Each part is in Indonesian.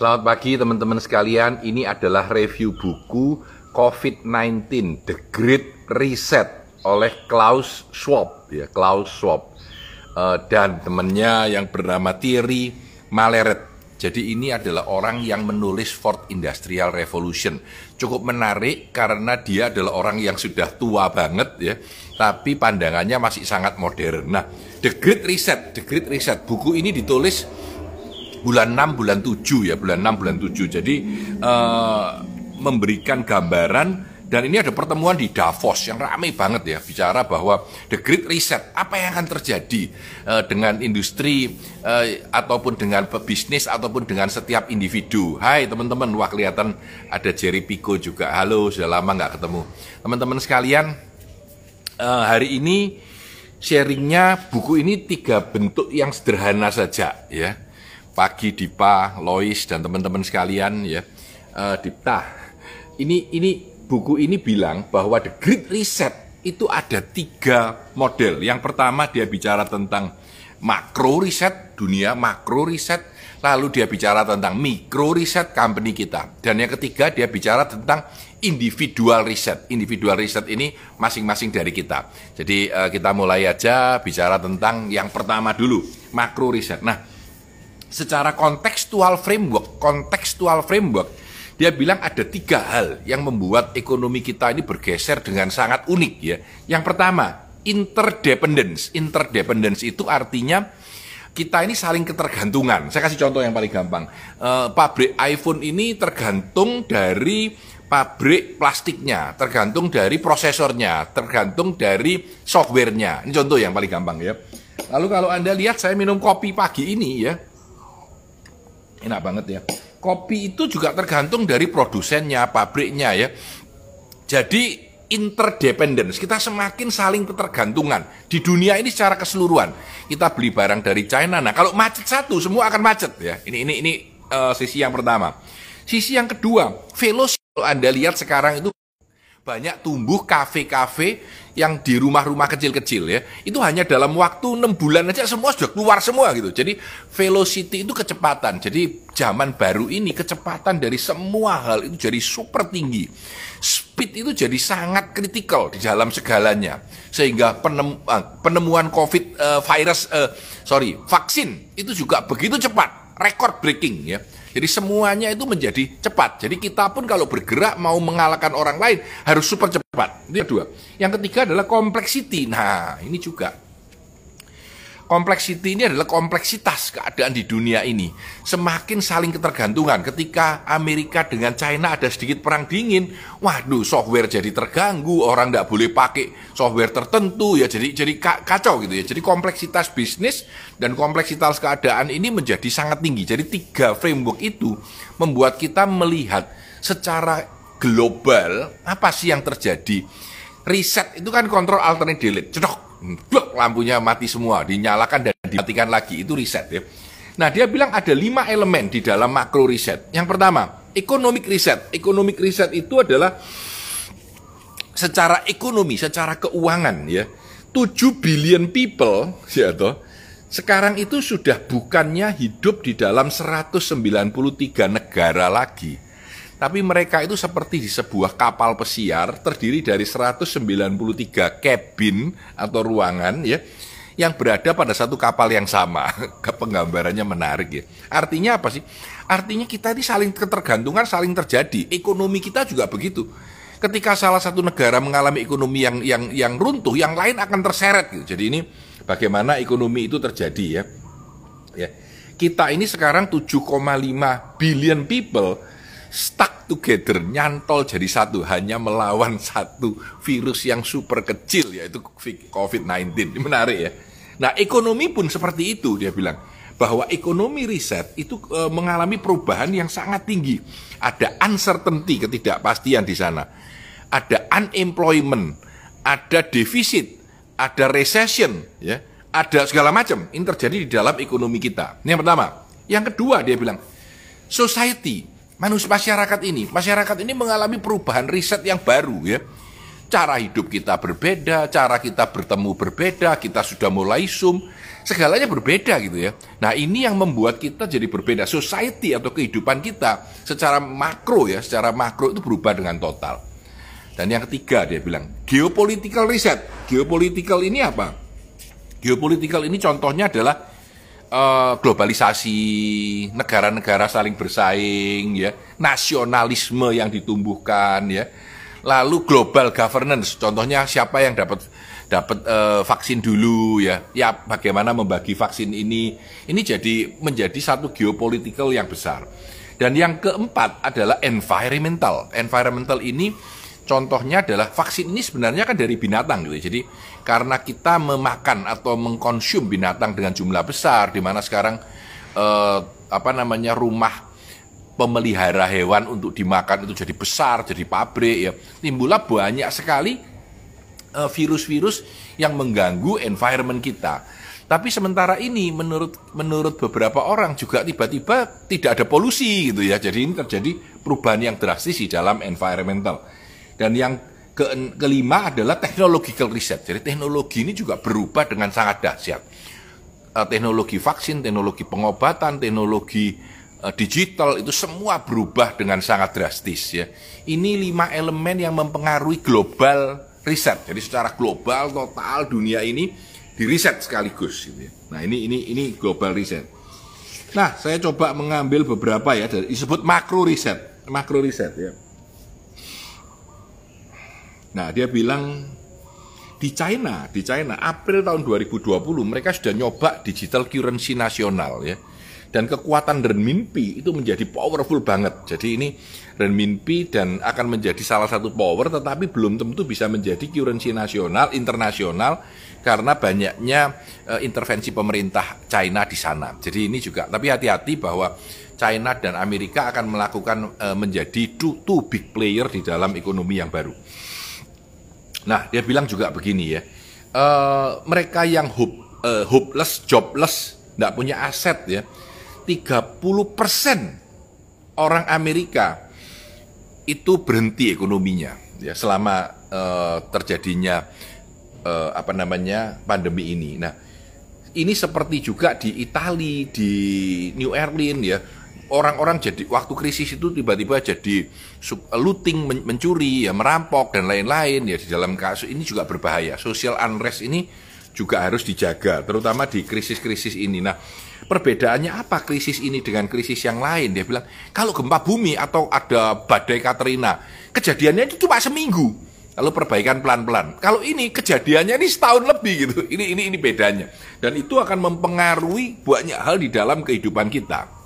Selamat pagi teman-teman sekalian. Ini adalah review buku COVID-19 The Great Reset oleh Klaus Schwab ya, Klaus Schwab. Uh, dan temannya yang bernama Thierry Maleret. Jadi ini adalah orang yang menulis Fourth Industrial Revolution. Cukup menarik karena dia adalah orang yang sudah tua banget ya, tapi pandangannya masih sangat modern. Nah, The Great Reset, The Great Reset, buku ini ditulis bulan 6 bulan 7 ya bulan 6 bulan 7 jadi uh, memberikan gambaran dan ini ada pertemuan di Davos yang ramai banget ya bicara bahwa the great reset apa yang akan terjadi uh, dengan industri uh, ataupun dengan bisnis ataupun dengan setiap individu. Hai teman-teman, wah kelihatan ada Jerry Pico juga. Halo, sudah lama nggak ketemu. Teman-teman sekalian, uh, hari ini sharingnya buku ini tiga bentuk yang sederhana saja ya pagi Dipa, Lois dan teman-teman sekalian ya. Uh, Dipta, ini ini buku ini bilang bahwa the Great Reset itu ada tiga model. Yang pertama dia bicara tentang makro riset dunia, makro riset, lalu dia bicara tentang mikro riset company kita. Dan yang ketiga dia bicara tentang individual riset. Individual riset ini masing-masing dari kita. Jadi uh, kita mulai aja bicara tentang yang pertama dulu, makro riset. Nah, secara kontekstual framework, kontekstual framework, dia bilang ada tiga hal yang membuat ekonomi kita ini bergeser dengan sangat unik ya. Yang pertama, interdependence. Interdependence itu artinya kita ini saling ketergantungan. Saya kasih contoh yang paling gampang. Uh, pabrik iPhone ini tergantung dari pabrik plastiknya, tergantung dari prosesornya, tergantung dari softwarenya. Ini contoh yang paling gampang ya. Lalu kalau Anda lihat saya minum kopi pagi ini ya, enak banget ya. Kopi itu juga tergantung dari produsennya, pabriknya ya. Jadi interdependence, kita semakin saling ketergantungan di dunia ini secara keseluruhan. Kita beli barang dari China. Nah, kalau macet satu semua akan macet ya. Ini ini ini uh, sisi yang pertama. Sisi yang kedua, velocity kalau Anda lihat sekarang itu banyak tumbuh kafe-kafe yang di rumah-rumah kecil-kecil ya. Itu hanya dalam waktu enam bulan aja semua sudah keluar semua gitu. Jadi velocity itu kecepatan. Jadi zaman baru ini kecepatan dari semua hal itu jadi super tinggi. Speed itu jadi sangat kritikal di dalam segalanya. Sehingga penem, ah, penemuan covid uh, virus uh, sorry vaksin itu juga begitu cepat. Record breaking ya jadi semuanya itu menjadi cepat. Jadi kita pun kalau bergerak mau mengalahkan orang lain harus super cepat. Itu yang kedua. Yang ketiga adalah complexity. Nah, ini juga Kompleksiti ini adalah kompleksitas keadaan di dunia ini. Semakin saling ketergantungan. Ketika Amerika dengan China ada sedikit perang dingin, waduh software jadi terganggu, orang tidak boleh pakai software tertentu ya jadi jadi kacau gitu ya. Jadi kompleksitas bisnis dan kompleksitas keadaan ini menjadi sangat tinggi. Jadi tiga framework itu membuat kita melihat secara global apa sih yang terjadi. Riset itu kan kontrol alternate delete. Cedok blok lampunya mati semua, dinyalakan dan dimatikan lagi. Itu riset ya. Nah, dia bilang ada lima elemen di dalam makro riset. Yang pertama, economic riset. Economic riset itu adalah secara ekonomi, secara keuangan ya. 7 billion people ya toh, sekarang itu sudah bukannya hidup di dalam 193 negara lagi tapi mereka itu seperti di sebuah kapal pesiar terdiri dari 193 cabin atau ruangan ya yang berada pada satu kapal yang sama. Penggambarannya menarik ya. Artinya apa sih? Artinya kita ini saling ketergantungan, saling terjadi. Ekonomi kita juga begitu. Ketika salah satu negara mengalami ekonomi yang yang yang runtuh, yang lain akan terseret gitu. Jadi ini bagaimana ekonomi itu terjadi ya. Ya. Kita ini sekarang 7,5 billion people stuck together, nyantol jadi satu, hanya melawan satu virus yang super kecil, yaitu COVID-19. Ini menarik ya. Nah, ekonomi pun seperti itu, dia bilang. Bahwa ekonomi riset itu e, mengalami perubahan yang sangat tinggi. Ada uncertainty, ketidakpastian di sana. Ada unemployment, ada defisit, ada recession, ya, ada segala macam. Ini terjadi di dalam ekonomi kita. Ini yang pertama. Yang kedua, dia bilang, society, manusia masyarakat ini, masyarakat ini mengalami perubahan riset yang baru ya. Cara hidup kita berbeda, cara kita bertemu berbeda, kita sudah mulai zoom. segalanya berbeda gitu ya. Nah ini yang membuat kita jadi berbeda. Society atau kehidupan kita secara makro ya, secara makro itu berubah dengan total. Dan yang ketiga dia bilang, geopolitical reset. Geopolitical ini apa? Geopolitical ini contohnya adalah uh, globalisasi, negara-negara saling bersaing, ya, nasionalisme yang ditumbuhkan, ya, lalu global governance. Contohnya siapa yang dapat dapat uh, vaksin dulu ya. Ya bagaimana membagi vaksin ini. Ini jadi menjadi satu geopolitical yang besar. Dan yang keempat adalah environmental. Environmental ini contohnya adalah vaksin ini sebenarnya kan dari binatang gitu. Jadi karena kita memakan atau mengkonsum binatang dengan jumlah besar di mana sekarang uh, apa namanya rumah pemelihara hewan untuk dimakan itu jadi besar, jadi pabrik ya. Timbullah banyak sekali Eh, virus-virus yang mengganggu environment kita. Tapi sementara ini menurut menurut beberapa orang juga tiba-tiba tidak ada polusi gitu ya. Jadi ini terjadi perubahan yang drastis di dalam environmental. Dan yang ke, kelima adalah technological reset. Jadi teknologi ini juga berubah dengan sangat dahsyat. Uh, teknologi vaksin, teknologi pengobatan, teknologi uh, digital itu semua berubah dengan sangat drastis ya. Ini lima elemen yang mempengaruhi global riset. Jadi secara global total dunia ini diriset sekaligus gitu ya. Nah, ini ini ini global riset. Nah, saya coba mengambil beberapa ya dari disebut makro riset, makro riset ya. Nah, dia bilang di China, di China April tahun 2020 mereka sudah nyoba digital currency nasional ya dan kekuatan renminbi itu menjadi powerful banget. Jadi ini renminbi dan akan menjadi salah satu power tetapi belum tentu bisa menjadi currency nasional internasional karena banyaknya uh, intervensi pemerintah China di sana. Jadi ini juga tapi hati-hati bahwa China dan Amerika akan melakukan uh, menjadi two, two big player di dalam ekonomi yang baru. Nah, dia bilang juga begini ya. Uh, mereka yang hope, uh, hopeless, jobless, tidak punya aset ya 30% orang Amerika itu berhenti ekonominya ya selama uh, terjadinya uh, apa namanya pandemi ini. Nah, ini seperti juga di Italia, di New Orleans ya. Orang-orang jadi waktu krisis itu tiba-tiba jadi looting, mencuri, ya merampok dan lain-lain ya di dalam kasus ini juga berbahaya. Social unrest ini juga harus dijaga, terutama di krisis-krisis ini. Nah, perbedaannya apa krisis ini dengan krisis yang lain? Dia bilang, kalau gempa bumi atau ada badai Katrina, kejadiannya itu cuma seminggu. Lalu perbaikan pelan-pelan. Kalau ini kejadiannya ini setahun lebih gitu. Ini ini ini bedanya. Dan itu akan mempengaruhi banyak hal di dalam kehidupan kita.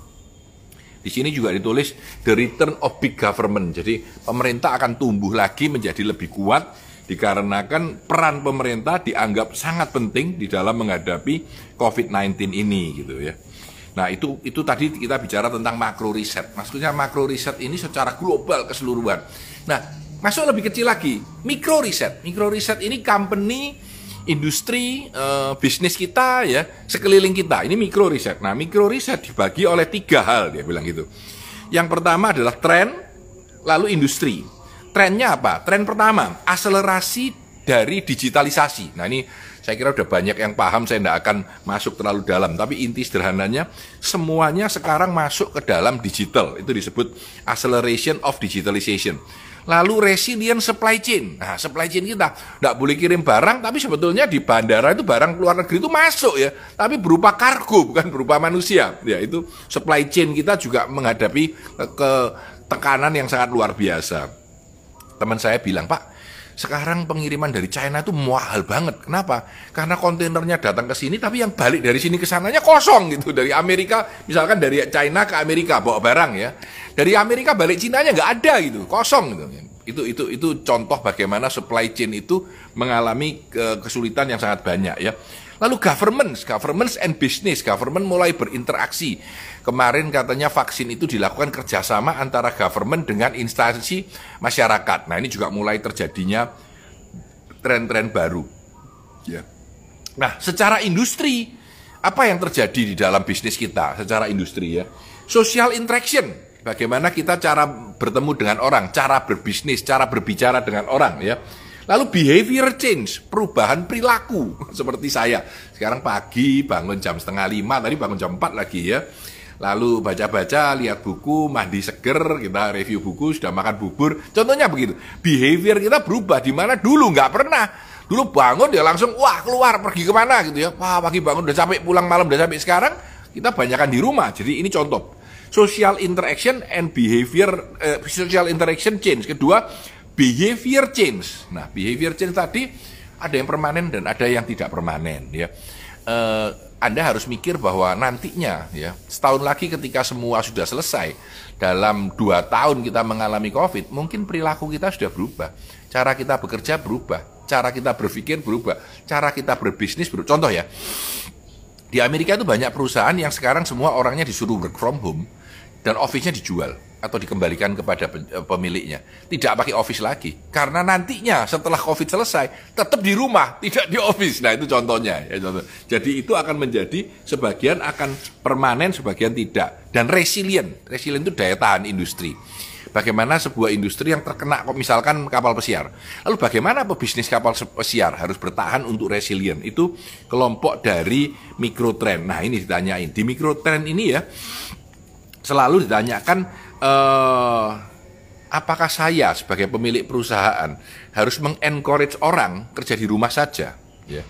Di sini juga ditulis the return of big government. Jadi pemerintah akan tumbuh lagi menjadi lebih kuat dikarenakan peran pemerintah dianggap sangat penting di dalam menghadapi COVID-19 ini gitu ya. Nah itu itu tadi kita bicara tentang makro riset. Maksudnya makro riset ini secara global keseluruhan. Nah masuk lebih kecil lagi mikro riset. Mikro riset ini company industri uh, bisnis kita ya sekeliling kita ini mikro riset. Nah mikro riset dibagi oleh tiga hal dia bilang gitu. Yang pertama adalah tren, lalu industri trennya apa? Tren pertama, akselerasi dari digitalisasi. Nah ini saya kira udah banyak yang paham, saya tidak akan masuk terlalu dalam. Tapi inti sederhananya, semuanya sekarang masuk ke dalam digital. Itu disebut acceleration of digitalization. Lalu resilient supply chain. Nah, supply chain kita tidak boleh kirim barang, tapi sebetulnya di bandara itu barang luar negeri itu masuk ya. Tapi berupa kargo, bukan berupa manusia. Ya, itu supply chain kita juga menghadapi ke tekanan yang sangat luar biasa teman saya bilang, Pak, sekarang pengiriman dari China itu mahal banget. Kenapa? Karena kontainernya datang ke sini, tapi yang balik dari sini ke sananya kosong gitu. Dari Amerika, misalkan dari China ke Amerika bawa barang ya. Dari Amerika balik Cina-nya nggak ada gitu, kosong gitu. Itu itu itu contoh bagaimana supply chain itu mengalami kesulitan yang sangat banyak ya. Lalu government, government and business, government mulai berinteraksi. Kemarin katanya vaksin itu dilakukan kerjasama antara government dengan instansi masyarakat. Nah ini juga mulai terjadinya tren-tren baru. Ya. Nah secara industri, apa yang terjadi di dalam bisnis kita secara industri ya? Social interaction, bagaimana kita cara bertemu dengan orang, cara berbisnis, cara berbicara dengan orang ya. Lalu behavior change, perubahan perilaku seperti saya. Sekarang pagi bangun jam setengah lima, tadi bangun jam empat lagi ya. Lalu baca-baca, lihat buku, mandi seger, kita review buku, sudah makan bubur. Contohnya begitu. Behavior kita berubah, di mana dulu nggak pernah. Dulu bangun dia langsung, wah keluar, pergi ke mana gitu ya. Wah pagi bangun udah capek, pulang malam udah capek. Sekarang kita banyakkan di rumah. Jadi ini contoh. Social interaction and behavior, uh, social interaction change. Kedua, behavior change. Nah, behavior change tadi ada yang permanen dan ada yang tidak permanen ya. Uh, anda harus mikir bahwa nantinya ya setahun lagi ketika semua sudah selesai dalam dua tahun kita mengalami COVID mungkin perilaku kita sudah berubah. Cara kita bekerja berubah cara kita berpikir berubah cara kita berbisnis berubah. Contoh ya di Amerika itu banyak perusahaan yang sekarang semua orangnya disuruh work from home dan office-nya dijual atau dikembalikan kepada eh, pemiliknya. Tidak pakai office lagi. Karena nantinya setelah COVID selesai, tetap di rumah, tidak di office. Nah itu contohnya. Ya, contoh. Jadi itu akan menjadi sebagian akan permanen, sebagian tidak. Dan resilient. Resilient itu daya tahan industri. Bagaimana sebuah industri yang terkena misalkan kapal pesiar. Lalu bagaimana pebisnis kapal pesiar harus bertahan untuk resilient. Itu kelompok dari mikrotrend. Nah ini ditanyain. Di mikrotrend ini ya selalu ditanyakan uh, apakah saya sebagai pemilik perusahaan harus mengencourage orang kerja di rumah saja? Ya.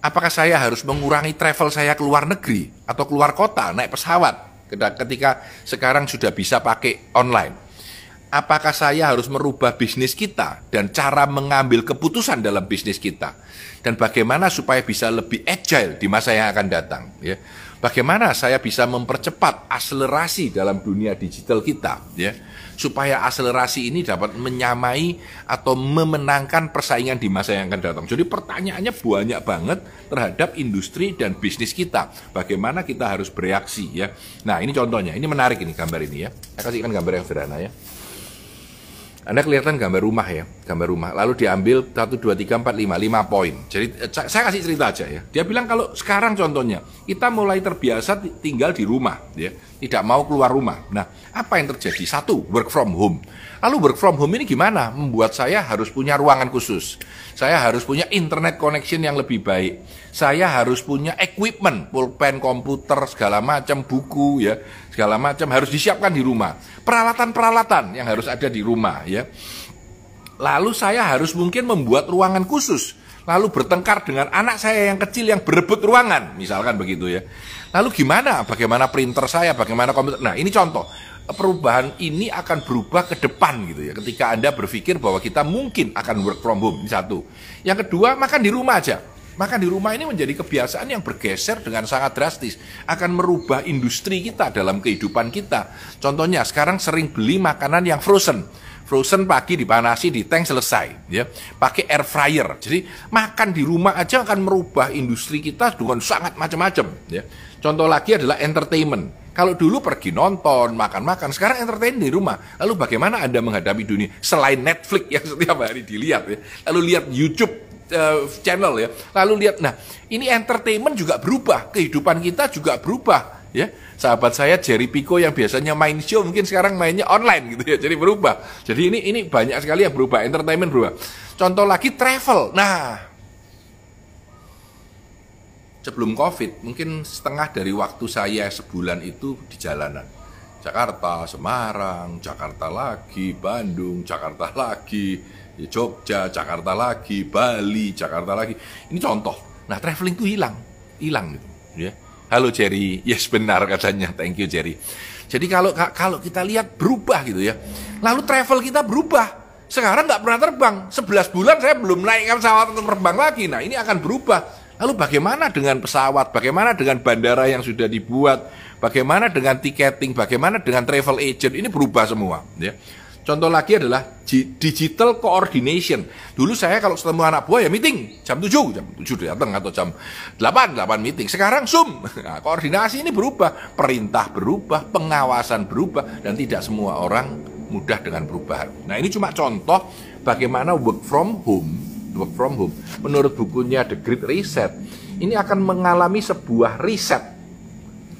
Apakah saya harus mengurangi travel saya ke luar negeri atau keluar kota naik pesawat ketika sekarang sudah bisa pakai online? Apakah saya harus merubah bisnis kita dan cara mengambil keputusan dalam bisnis kita? Dan bagaimana supaya bisa lebih agile di masa yang akan datang? Ya bagaimana saya bisa mempercepat akselerasi dalam dunia digital kita ya supaya akselerasi ini dapat menyamai atau memenangkan persaingan di masa yang akan datang. Jadi pertanyaannya banyak banget terhadap industri dan bisnis kita. Bagaimana kita harus bereaksi ya. Nah, ini contohnya. Ini menarik ini gambar ini ya. Saya kasihkan gambar yang sederhana ya. Anda kelihatan gambar rumah ya, gambar rumah. Lalu diambil 1, 2, 3, 4, 5, 5 poin. Jadi eh, saya kasih cerita aja ya. Dia bilang kalau sekarang contohnya, kita mulai terbiasa tinggal di rumah ya, tidak mau keluar rumah. Nah, apa yang terjadi? Satu, work from home. Lalu work from home ini gimana? Membuat saya harus punya ruangan khusus. Saya harus punya internet connection yang lebih baik. Saya harus punya equipment, pulpen, komputer, segala macam, buku ya, segala macam harus disiapkan di rumah. Peralatan-peralatan yang harus ada di rumah ya. Lalu saya harus mungkin membuat ruangan khusus lalu bertengkar dengan anak saya yang kecil yang berebut ruangan, misalkan begitu ya. Lalu gimana? Bagaimana printer saya? Bagaimana komputer? Nah, ini contoh perubahan ini akan berubah ke depan gitu ya. Ketika Anda berpikir bahwa kita mungkin akan work from home, ini satu. Yang kedua, makan di rumah aja. Makan di rumah ini menjadi kebiasaan yang bergeser dengan sangat drastis. Akan merubah industri kita dalam kehidupan kita. Contohnya, sekarang sering beli makanan yang frozen. Frozen pagi dipanasi di tank selesai, ya. Pakai air fryer. Jadi makan di rumah aja akan merubah industri kita dengan sangat macam-macam, ya. Contoh lagi adalah entertainment kalau dulu pergi nonton, makan-makan, sekarang entertain di rumah. Lalu bagaimana Anda menghadapi dunia selain Netflix yang setiap hari dilihat ya. Lalu lihat YouTube uh, channel ya. Lalu lihat nah, ini entertainment juga berubah, kehidupan kita juga berubah ya. Sahabat saya Jerry Pico yang biasanya main show mungkin sekarang mainnya online gitu ya. Jadi berubah. Jadi ini ini banyak sekali yang berubah, entertainment berubah. Contoh lagi travel. Nah, sebelum COVID mungkin setengah dari waktu saya sebulan itu di jalanan. Jakarta, Semarang, Jakarta lagi, Bandung, Jakarta lagi, ya Jogja, Jakarta lagi, Bali, Jakarta lagi. Ini contoh. Nah, traveling itu hilang, hilang gitu, ya. Halo Jerry, yes benar katanya, thank you Jerry. Jadi kalau kalau kita lihat berubah gitu ya, lalu travel kita berubah. Sekarang nggak pernah terbang, 11 bulan saya belum naik pesawat untuk terbang lagi. Nah ini akan berubah Lalu bagaimana dengan pesawat? Bagaimana dengan bandara yang sudah dibuat? Bagaimana dengan tiketing? Bagaimana dengan travel agent? Ini berubah semua. Ya. Contoh lagi adalah digital coordination. Dulu saya kalau ketemu anak buah ya meeting jam 7, jam 7 datang atau jam 8, 8 meeting. Sekarang Zoom. Nah, koordinasi ini berubah, perintah berubah, pengawasan berubah dan tidak semua orang mudah dengan perubahan. Nah, ini cuma contoh bagaimana work from home work from home, menurut bukunya The Great Reset, ini akan mengalami sebuah reset,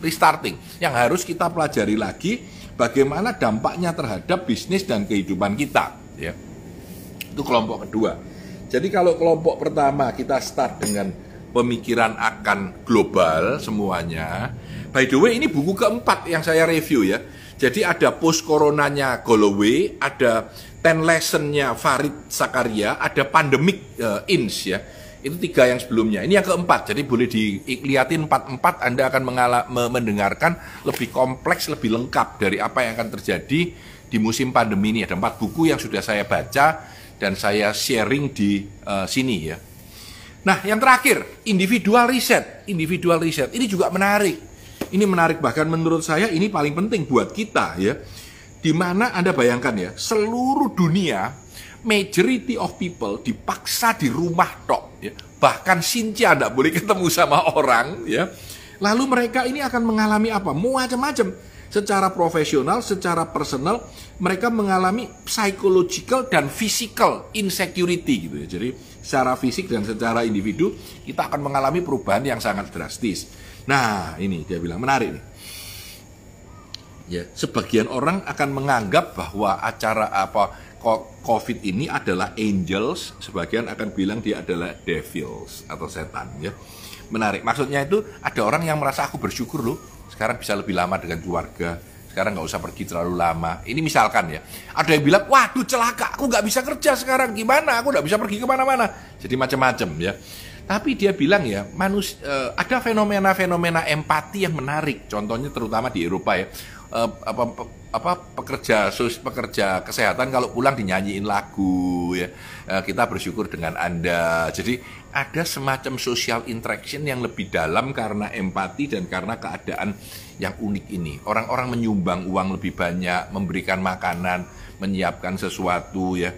restarting, yang harus kita pelajari lagi bagaimana dampaknya terhadap bisnis dan kehidupan kita. Ya. Itu kelompok kedua. Jadi kalau kelompok pertama kita start dengan pemikiran akan global semuanya. By the way, ini buku keempat yang saya review ya. Jadi ada post coronanya Galloway, ada ten lessonnya Farid Sakaria, ada pandemic uh, ins ya. Itu tiga yang sebelumnya. Ini yang keempat. Jadi boleh dilihatin empat-empat Anda akan mengala, mendengarkan lebih kompleks, lebih lengkap dari apa yang akan terjadi di musim pandemi ini. Ada empat buku yang sudah saya baca dan saya sharing di uh, sini ya. Nah, yang terakhir, individual riset. Individual riset ini juga menarik. Ini menarik bahkan menurut saya ini paling penting buat kita ya. Di mana Anda bayangkan ya, seluruh dunia majority of people dipaksa di rumah tok ya. Bahkan Sintia tidak boleh ketemu sama orang ya. Lalu mereka ini akan mengalami apa? Macam-macam secara profesional, secara personal, mereka mengalami psychological dan physical insecurity gitu ya. Jadi secara fisik dan secara individu kita akan mengalami perubahan yang sangat drastis. Nah, ini dia bilang menarik nih. Ya, sebagian orang akan menganggap bahwa acara apa COVID ini adalah angels, sebagian akan bilang dia adalah devils atau setan ya. Menarik. Maksudnya itu ada orang yang merasa aku bersyukur loh sekarang bisa lebih lama dengan keluarga sekarang nggak usah pergi terlalu lama. Ini misalkan ya. Ada yang bilang waduh celaka aku nggak bisa kerja sekarang gimana? Aku nggak bisa pergi ke mana-mana. Jadi macam-macam ya tapi dia bilang ya manus uh, ada fenomena-fenomena empati yang menarik contohnya terutama di Eropa ya uh, apa apa pekerja sus pekerja kesehatan kalau pulang dinyanyiin lagu ya uh, kita bersyukur dengan anda jadi ada semacam social interaction yang lebih dalam karena empati dan karena keadaan yang unik ini. Orang-orang menyumbang uang lebih banyak, memberikan makanan, menyiapkan sesuatu ya.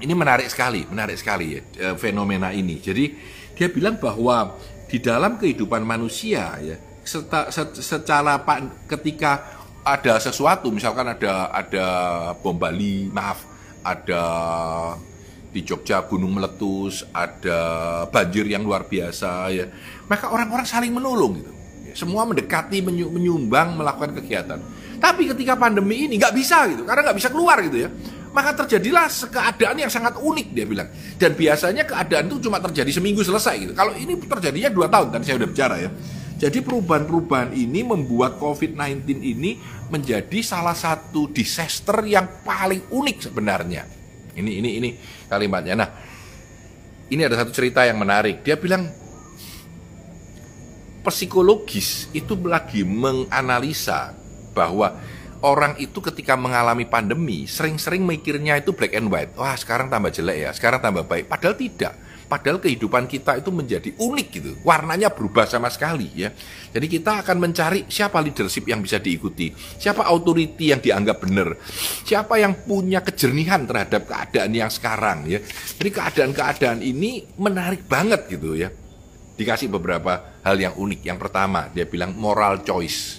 Ini menarik sekali, menarik sekali ya e, fenomena ini. Jadi dia bilang bahwa di dalam kehidupan manusia ya, secara ketika ada sesuatu, misalkan ada ada bom Bali, maaf, ada di Jogja gunung meletus, ada banjir yang luar biasa ya. Maka orang-orang saling menolong gitu. Semua mendekati, menyumbang, melakukan kegiatan. Tapi ketika pandemi ini nggak bisa gitu, karena nggak bisa keluar gitu ya. Maka terjadilah keadaan yang sangat unik dia bilang. Dan biasanya keadaan itu cuma terjadi seminggu selesai gitu. Kalau ini terjadinya dua tahun, kan saya udah bicara ya. Jadi perubahan-perubahan ini membuat COVID-19 ini menjadi salah satu disaster yang paling unik sebenarnya. Ini ini ini kalimatnya. Nah, ini ada satu cerita yang menarik. Dia bilang psikologis itu lagi menganalisa bahwa orang itu ketika mengalami pandemi sering-sering mikirnya itu black and white. Wah, sekarang tambah jelek ya, sekarang tambah baik. Padahal tidak Padahal kehidupan kita itu menjadi unik gitu. Warnanya berubah sama sekali ya. Jadi kita akan mencari siapa leadership yang bisa diikuti. Siapa authority yang dianggap benar. Siapa yang punya kejernihan terhadap keadaan yang sekarang ya. Jadi keadaan-keadaan ini menarik banget gitu ya. Dikasih beberapa hal yang unik. Yang pertama, dia bilang moral choice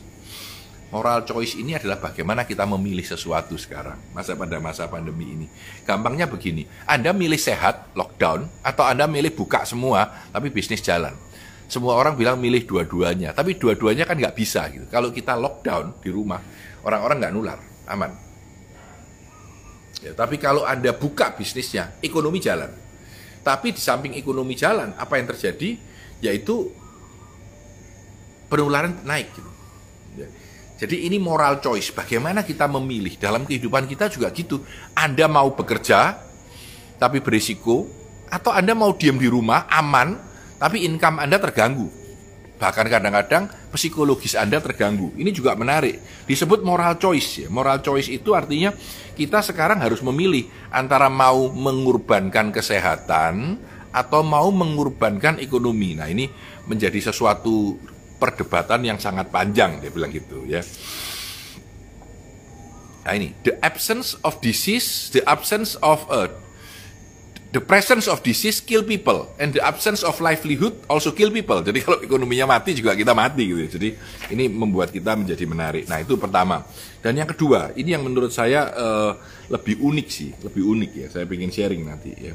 Moral choice ini adalah bagaimana kita memilih sesuatu sekarang, masa pada masa pandemi ini. Gampangnya begini, Anda milih sehat, lockdown, atau Anda milih buka semua, tapi bisnis jalan. Semua orang bilang milih dua-duanya, tapi dua-duanya kan nggak bisa gitu. Kalau kita lockdown di rumah, orang-orang nggak nular, aman. Ya, tapi kalau Anda buka bisnisnya, ekonomi jalan. Tapi di samping ekonomi jalan, apa yang terjadi? Yaitu penularan naik gitu. Jadi ini moral choice, bagaimana kita memilih dalam kehidupan kita juga gitu. Anda mau bekerja tapi berisiko atau Anda mau diam di rumah aman tapi income Anda terganggu. Bahkan kadang-kadang psikologis Anda terganggu. Ini juga menarik. Disebut moral choice ya. Moral choice itu artinya kita sekarang harus memilih antara mau mengorbankan kesehatan atau mau mengorbankan ekonomi. Nah, ini menjadi sesuatu perdebatan yang sangat panjang dia bilang gitu ya. Nah ini the absence of disease, the absence of uh, the presence of disease kill people and the absence of livelihood also kill people. Jadi kalau ekonominya mati juga kita mati gitu. Ya. Jadi ini membuat kita menjadi menarik. Nah itu pertama. Dan yang kedua, ini yang menurut saya uh, lebih unik sih, lebih unik ya. Saya ingin sharing nanti ya.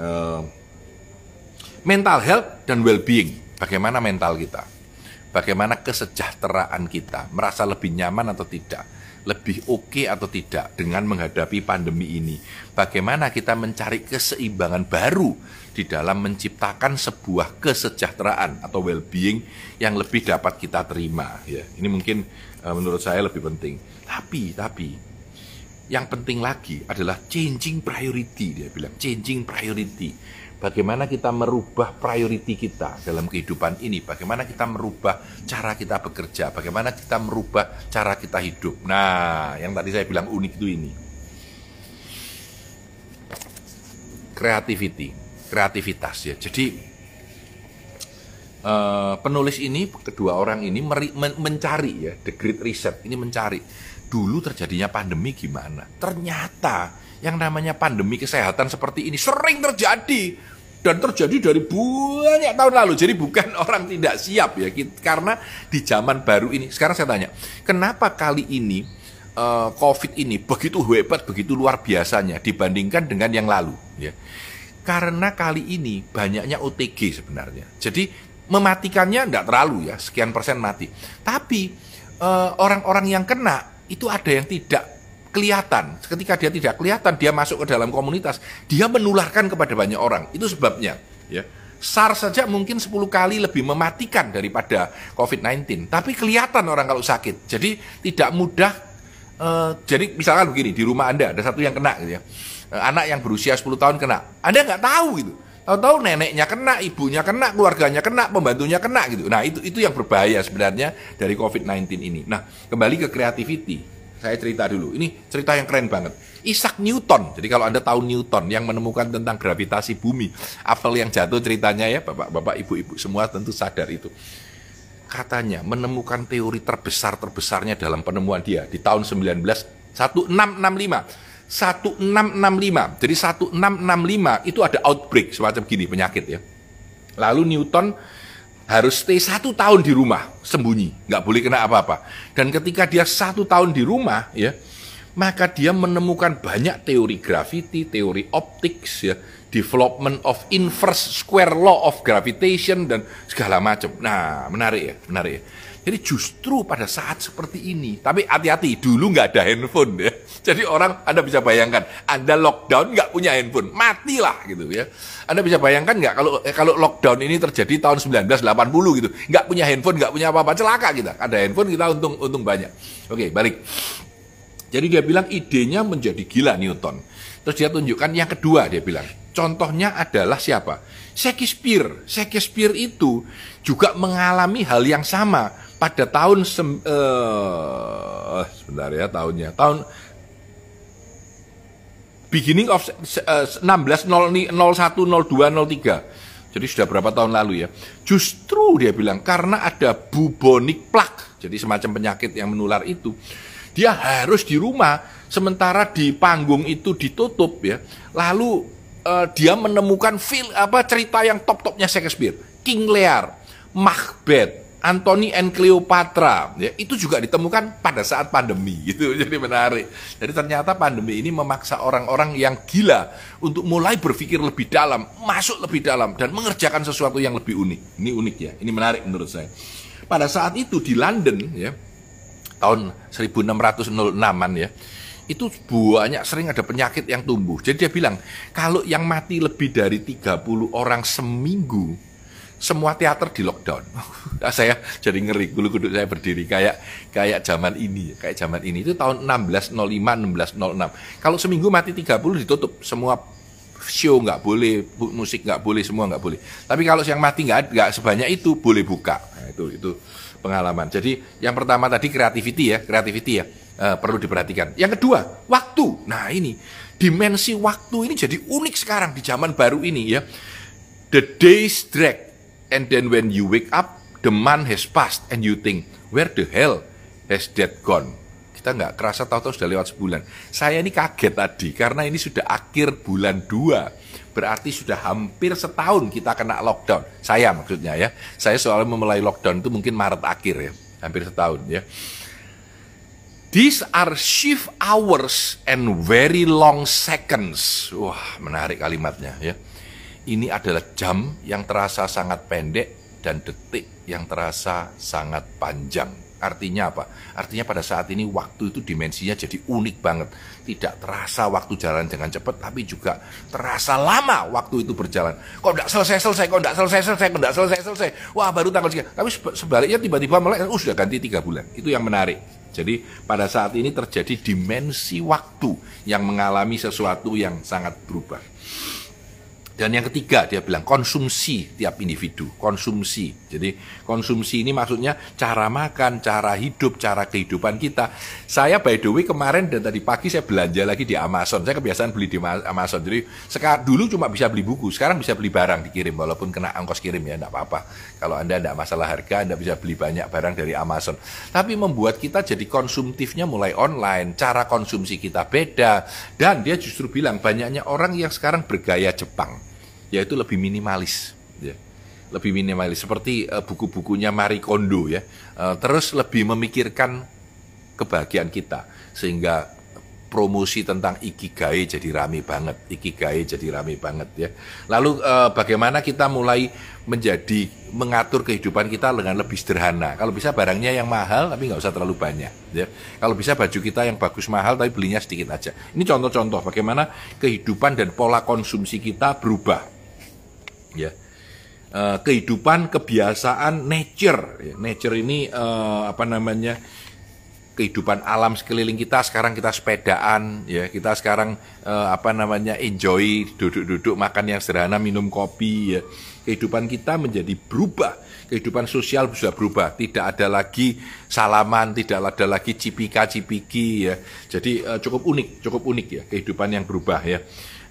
Uh, mental health dan well-being Bagaimana mental kita? Bagaimana kesejahteraan kita? Merasa lebih nyaman atau tidak? lebih oke okay atau tidak dengan menghadapi pandemi ini. Bagaimana kita mencari keseimbangan baru di dalam menciptakan sebuah kesejahteraan atau well-being yang lebih dapat kita terima. Ya, ini mungkin uh, menurut saya lebih penting. Tapi, tapi yang penting lagi adalah changing priority. Dia bilang changing priority bagaimana kita merubah priority kita dalam kehidupan ini, bagaimana kita merubah cara kita bekerja, bagaimana kita merubah cara kita hidup. Nah, yang tadi saya bilang unik itu ini. Creativity, kreativitas ya. Jadi uh, penulis ini kedua orang ini mencari ya, the great reset ini mencari dulu terjadinya pandemi gimana. Ternyata yang namanya pandemi kesehatan seperti ini sering terjadi dan terjadi dari banyak tahun lalu. Jadi bukan orang tidak siap ya, karena di zaman baru ini. Sekarang saya tanya, kenapa kali ini uh, COVID ini begitu hebat, begitu luar biasanya dibandingkan dengan yang lalu? Ya, karena kali ini banyaknya OTG sebenarnya. Jadi mematikannya tidak terlalu ya, sekian persen mati. Tapi eh, orang-orang uh, yang kena itu ada yang tidak kelihatan. Ketika dia tidak kelihatan, dia masuk ke dalam komunitas, dia menularkan kepada banyak orang. Itu sebabnya, ya. SARS saja mungkin 10 kali lebih mematikan daripada COVID-19. Tapi kelihatan orang kalau sakit. Jadi tidak mudah uh, jadi misalkan begini, di rumah Anda ada satu yang kena gitu ya. Uh, anak yang berusia 10 tahun kena. Anda nggak tahu gitu. Tahu-tahu neneknya kena, ibunya kena, keluarganya kena, pembantunya kena gitu. Nah, itu itu yang berbahaya sebenarnya dari COVID-19 ini. Nah, kembali ke creativity saya cerita dulu. Ini cerita yang keren banget. Isaac Newton. Jadi kalau Anda tahu Newton yang menemukan tentang gravitasi bumi, apel yang jatuh ceritanya ya, Bapak-bapak, Ibu-ibu semua tentu sadar itu. Katanya menemukan teori terbesar-terbesarnya dalam penemuan dia di tahun 19 1665. 1665. Jadi 1665 itu ada outbreak semacam gini penyakit ya. Lalu Newton harus stay satu tahun di rumah sembunyi, nggak boleh kena apa-apa. Dan ketika dia satu tahun di rumah, ya, maka dia menemukan banyak teori gravity, teori optics, ya, development of inverse square law of gravitation dan segala macam. Nah, menarik ya, menarik ya. Jadi justru pada saat seperti ini, tapi hati-hati dulu nggak ada handphone ya. Jadi orang Anda bisa bayangkan, Anda lockdown nggak punya handphone, matilah gitu ya. Anda bisa bayangkan nggak kalau eh, kalau lockdown ini terjadi tahun 1980 gitu, nggak punya handphone, nggak punya apa-apa, celaka kita. Ada handphone kita untung untung banyak. Oke, balik. Jadi dia bilang idenya menjadi gila Newton. Terus dia tunjukkan yang kedua dia bilang, contohnya adalah siapa? Shakespeare. Shakespeare itu juga mengalami hal yang sama pada tahun sem, uh, sebentar ya tahunnya tahun beginning of uh, 16 01 02 03 jadi sudah berapa tahun lalu ya justru dia bilang karena ada bubonic plague jadi semacam penyakit yang menular itu dia harus di rumah sementara di panggung itu ditutup ya lalu uh, dia menemukan feel apa cerita yang top topnya Shakespeare. King Lear Macbeth Anthony and Cleopatra. Ya itu juga ditemukan pada saat pandemi gitu. Jadi menarik. Jadi ternyata pandemi ini memaksa orang-orang yang gila untuk mulai berpikir lebih dalam masuk lebih dalam dan mengerjakan sesuatu yang lebih unik. Ini unik ya ini menarik menurut saya. Pada saat itu di London ya tahun 1606an ya itu banyak sering ada penyakit yang tumbuh jadi dia bilang kalau yang mati lebih dari 30 orang seminggu semua teater di lockdown. Nah, saya jadi ngeri dulu kuduk saya berdiri kayak kayak zaman ini, kayak zaman ini itu tahun 1605 1606. Kalau seminggu mati 30 ditutup semua show nggak boleh, musik nggak boleh, semua nggak boleh. Tapi kalau yang mati nggak nggak sebanyak itu boleh buka. Nah, itu itu pengalaman. Jadi yang pertama tadi creativity ya, creativity ya uh, perlu diperhatikan. Yang kedua waktu. Nah ini dimensi waktu ini jadi unik sekarang di zaman baru ini ya. The days drag And then when you wake up, the month has passed and you think, where the hell has that gone? Kita nggak kerasa tahu-tahu sudah lewat sebulan. Saya ini kaget tadi karena ini sudah akhir bulan 2. Berarti sudah hampir setahun kita kena lockdown. Saya maksudnya ya. Saya soalnya memulai lockdown itu mungkin Maret akhir ya. Hampir setahun ya. These are shift hours and very long seconds. Wah, menarik kalimatnya ya. Ini adalah jam yang terasa sangat pendek dan detik yang terasa sangat panjang. Artinya apa? Artinya pada saat ini waktu itu dimensinya jadi unik banget. Tidak terasa waktu jalan dengan cepat, tapi juga terasa lama waktu itu berjalan. Kok tidak selesai-selesai, kok tidak selesai-selesai, kok tidak selesai-selesai. Wah baru tanggal sekian. Tapi sebaliknya tiba-tiba mulai, uh, sudah ganti tiga bulan. Itu yang menarik. Jadi pada saat ini terjadi dimensi waktu yang mengalami sesuatu yang sangat berubah. Dan yang ketiga dia bilang konsumsi tiap individu, konsumsi. Jadi konsumsi ini maksudnya cara makan, cara hidup, cara kehidupan kita. Saya by the way kemarin dan tadi pagi saya belanja lagi di Amazon. Saya kebiasaan beli di Amazon. Jadi sekarang dulu cuma bisa beli buku, sekarang bisa beli barang dikirim walaupun kena ongkos kirim ya, enggak apa-apa. Kalau Anda tidak masalah harga, Anda bisa beli banyak barang dari Amazon. Tapi membuat kita jadi konsumtifnya mulai online, cara konsumsi kita beda dan dia justru bilang banyaknya orang yang sekarang bergaya Jepang yaitu lebih minimalis ya lebih minimalis seperti uh, buku-bukunya Marie Kondo ya uh, terus lebih memikirkan kebahagiaan kita sehingga promosi tentang ikigai jadi rame banget, ikigai jadi rame banget ya. Lalu eh, bagaimana kita mulai menjadi mengatur kehidupan kita dengan lebih sederhana. Kalau bisa barangnya yang mahal tapi nggak usah terlalu banyak ya. Kalau bisa baju kita yang bagus mahal tapi belinya sedikit aja. Ini contoh-contoh bagaimana kehidupan dan pola konsumsi kita berubah ya. Uh, kehidupan kebiasaan nature. Ya. nature ini uh, apa namanya kehidupan alam sekeliling kita. Sekarang kita sepedaan ya. Kita sekarang uh, apa namanya enjoy duduk-duduk makan yang sederhana minum kopi ya. Kehidupan kita menjadi berubah. Kehidupan sosial bisa berubah. Tidak ada lagi salaman tidak ada lagi cipika cipiki ya. Jadi uh, cukup unik cukup unik ya kehidupan yang berubah ya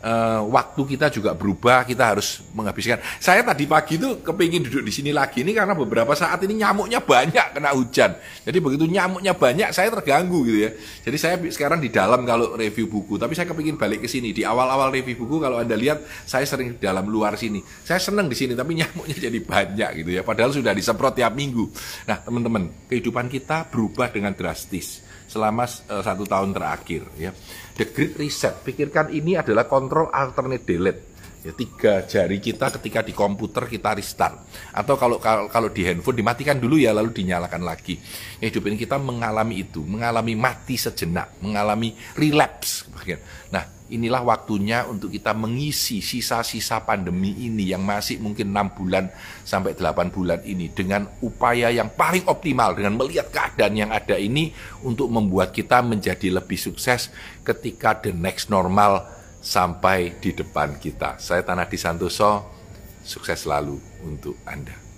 uh, waktu kita juga berubah, kita harus menghabiskan. Saya tadi pagi itu kepingin duduk di sini lagi ini karena beberapa saat ini nyamuknya banyak kena hujan. Jadi begitu nyamuknya banyak, saya terganggu gitu ya. Jadi saya sekarang di dalam kalau review buku, tapi saya kepingin balik ke sini. Di awal-awal review buku kalau Anda lihat, saya sering di dalam luar sini. Saya senang di sini, tapi nyamuknya jadi banyak gitu ya. Padahal sudah disemprot tiap minggu. Nah teman-teman, kehidupan kita berubah dengan drastis selama uh, satu tahun terakhir ya. The Great Reset, pikirkan ini adalah kontrol alternate delete. Ya, tiga jari kita ketika di komputer kita restart atau kalau kalau, kalau di handphone dimatikan dulu ya lalu dinyalakan lagi. Ya, hidup ini kita mengalami itu, mengalami mati sejenak, mengalami relapse. Nah, inilah waktunya untuk kita mengisi sisa-sisa pandemi ini yang masih mungkin 6 bulan sampai 8 bulan ini dengan upaya yang paling optimal dengan melihat keadaan yang ada ini untuk membuat kita menjadi lebih sukses ketika the next normal sampai di depan kita. Saya Tanah Di Santoso, sukses selalu untuk Anda.